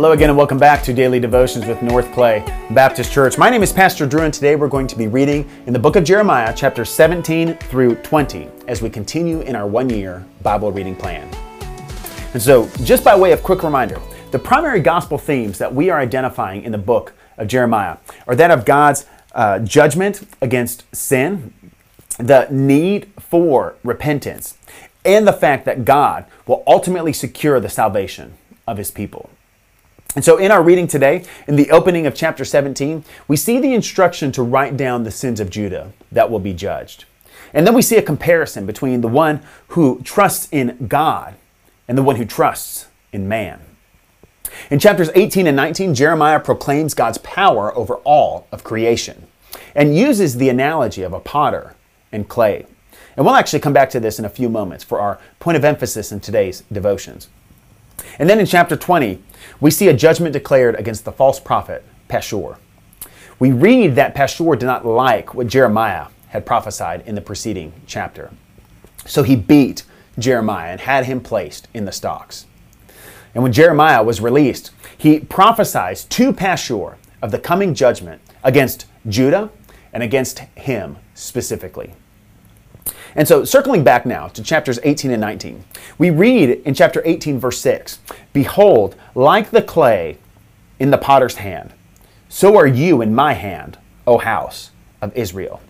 Hello again and welcome back to Daily Devotions with North Clay Baptist Church. My name is Pastor Drew and today we're going to be reading in the book of Jeremiah, chapter 17 through 20, as we continue in our one year Bible reading plan. And so, just by way of quick reminder, the primary gospel themes that we are identifying in the book of Jeremiah are that of God's uh, judgment against sin, the need for repentance, and the fact that God will ultimately secure the salvation of his people. And so, in our reading today, in the opening of chapter 17, we see the instruction to write down the sins of Judah that will be judged. And then we see a comparison between the one who trusts in God and the one who trusts in man. In chapters 18 and 19, Jeremiah proclaims God's power over all of creation and uses the analogy of a potter and clay. And we'll actually come back to this in a few moments for our point of emphasis in today's devotions. And then in chapter 20, we see a judgment declared against the false prophet Pashur. We read that Pashur did not like what Jeremiah had prophesied in the preceding chapter. So he beat Jeremiah and had him placed in the stocks. And when Jeremiah was released, he prophesied to Pashur of the coming judgment against Judah and against him specifically. And so, circling back now to chapters 18 and 19, we read in chapter 18, verse 6 Behold, like the clay in the potter's hand, so are you in my hand, O house of Israel.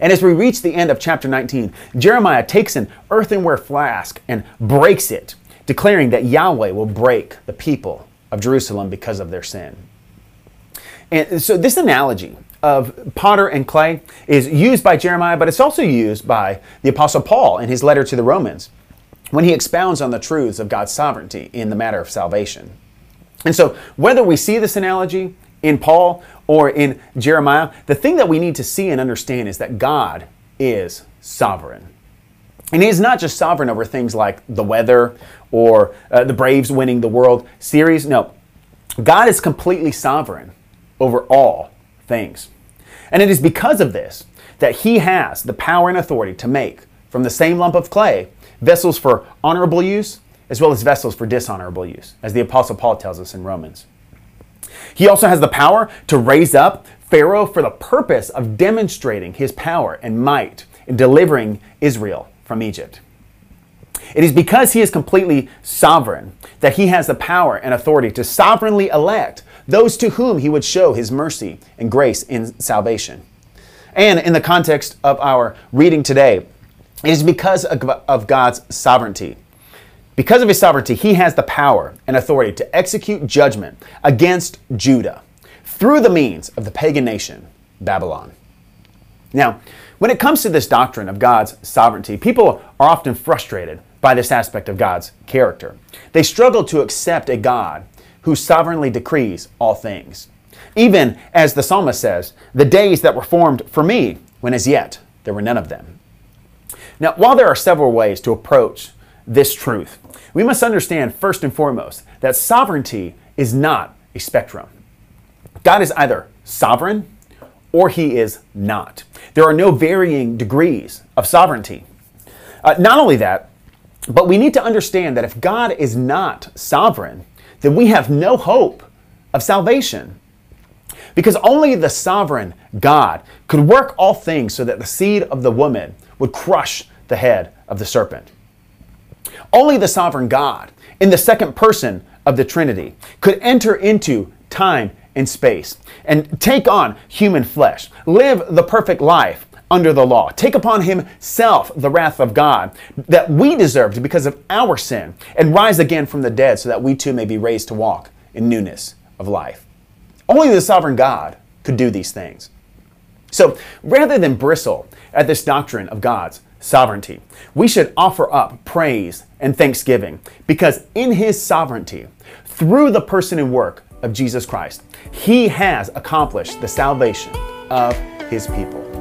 And as we reach the end of chapter 19, Jeremiah takes an earthenware flask and breaks it, declaring that Yahweh will break the people of Jerusalem because of their sin. And so, this analogy of potter and clay is used by Jeremiah, but it's also used by the Apostle Paul in his letter to the Romans when he expounds on the truths of God's sovereignty in the matter of salvation. And so, whether we see this analogy in Paul or in Jeremiah, the thing that we need to see and understand is that God is sovereign. And He is not just sovereign over things like the weather or uh, the Braves winning the World Series. No, God is completely sovereign over all things. And it is because of this that he has the power and authority to make from the same lump of clay vessels for honorable use as well as vessels for dishonorable use, as the Apostle Paul tells us in Romans. He also has the power to raise up Pharaoh for the purpose of demonstrating his power and might in delivering Israel from Egypt. It is because he is completely sovereign that he has the power and authority to sovereignly elect those to whom he would show his mercy and grace in salvation. And in the context of our reading today, it is because of God's sovereignty. Because of his sovereignty, he has the power and authority to execute judgment against Judah through the means of the pagan nation, Babylon. Now, when it comes to this doctrine of God's sovereignty, people are often frustrated by this aspect of God's character. They struggle to accept a God who sovereignly decrees all things. Even as the psalmist says, the days that were formed for me, when as yet there were none of them. Now, while there are several ways to approach this truth, we must understand first and foremost that sovereignty is not a spectrum. God is either sovereign or he is not. There are no varying degrees of sovereignty. Uh, not only that, but we need to understand that if God is not sovereign, then we have no hope of salvation. Because only the sovereign God could work all things so that the seed of the woman would crush the head of the serpent. Only the sovereign God, in the second person of the Trinity, could enter into time and space and take on human flesh, live the perfect life under the law, take upon himself the wrath of God that we deserved because of our sin, and rise again from the dead so that we too may be raised to walk in newness of life. Only the sovereign God could do these things. So rather than bristle at this doctrine of God's sovereignty, we should offer up praise and thanksgiving because in his sovereignty, through the person and work of Jesus Christ, he has accomplished the salvation of his people.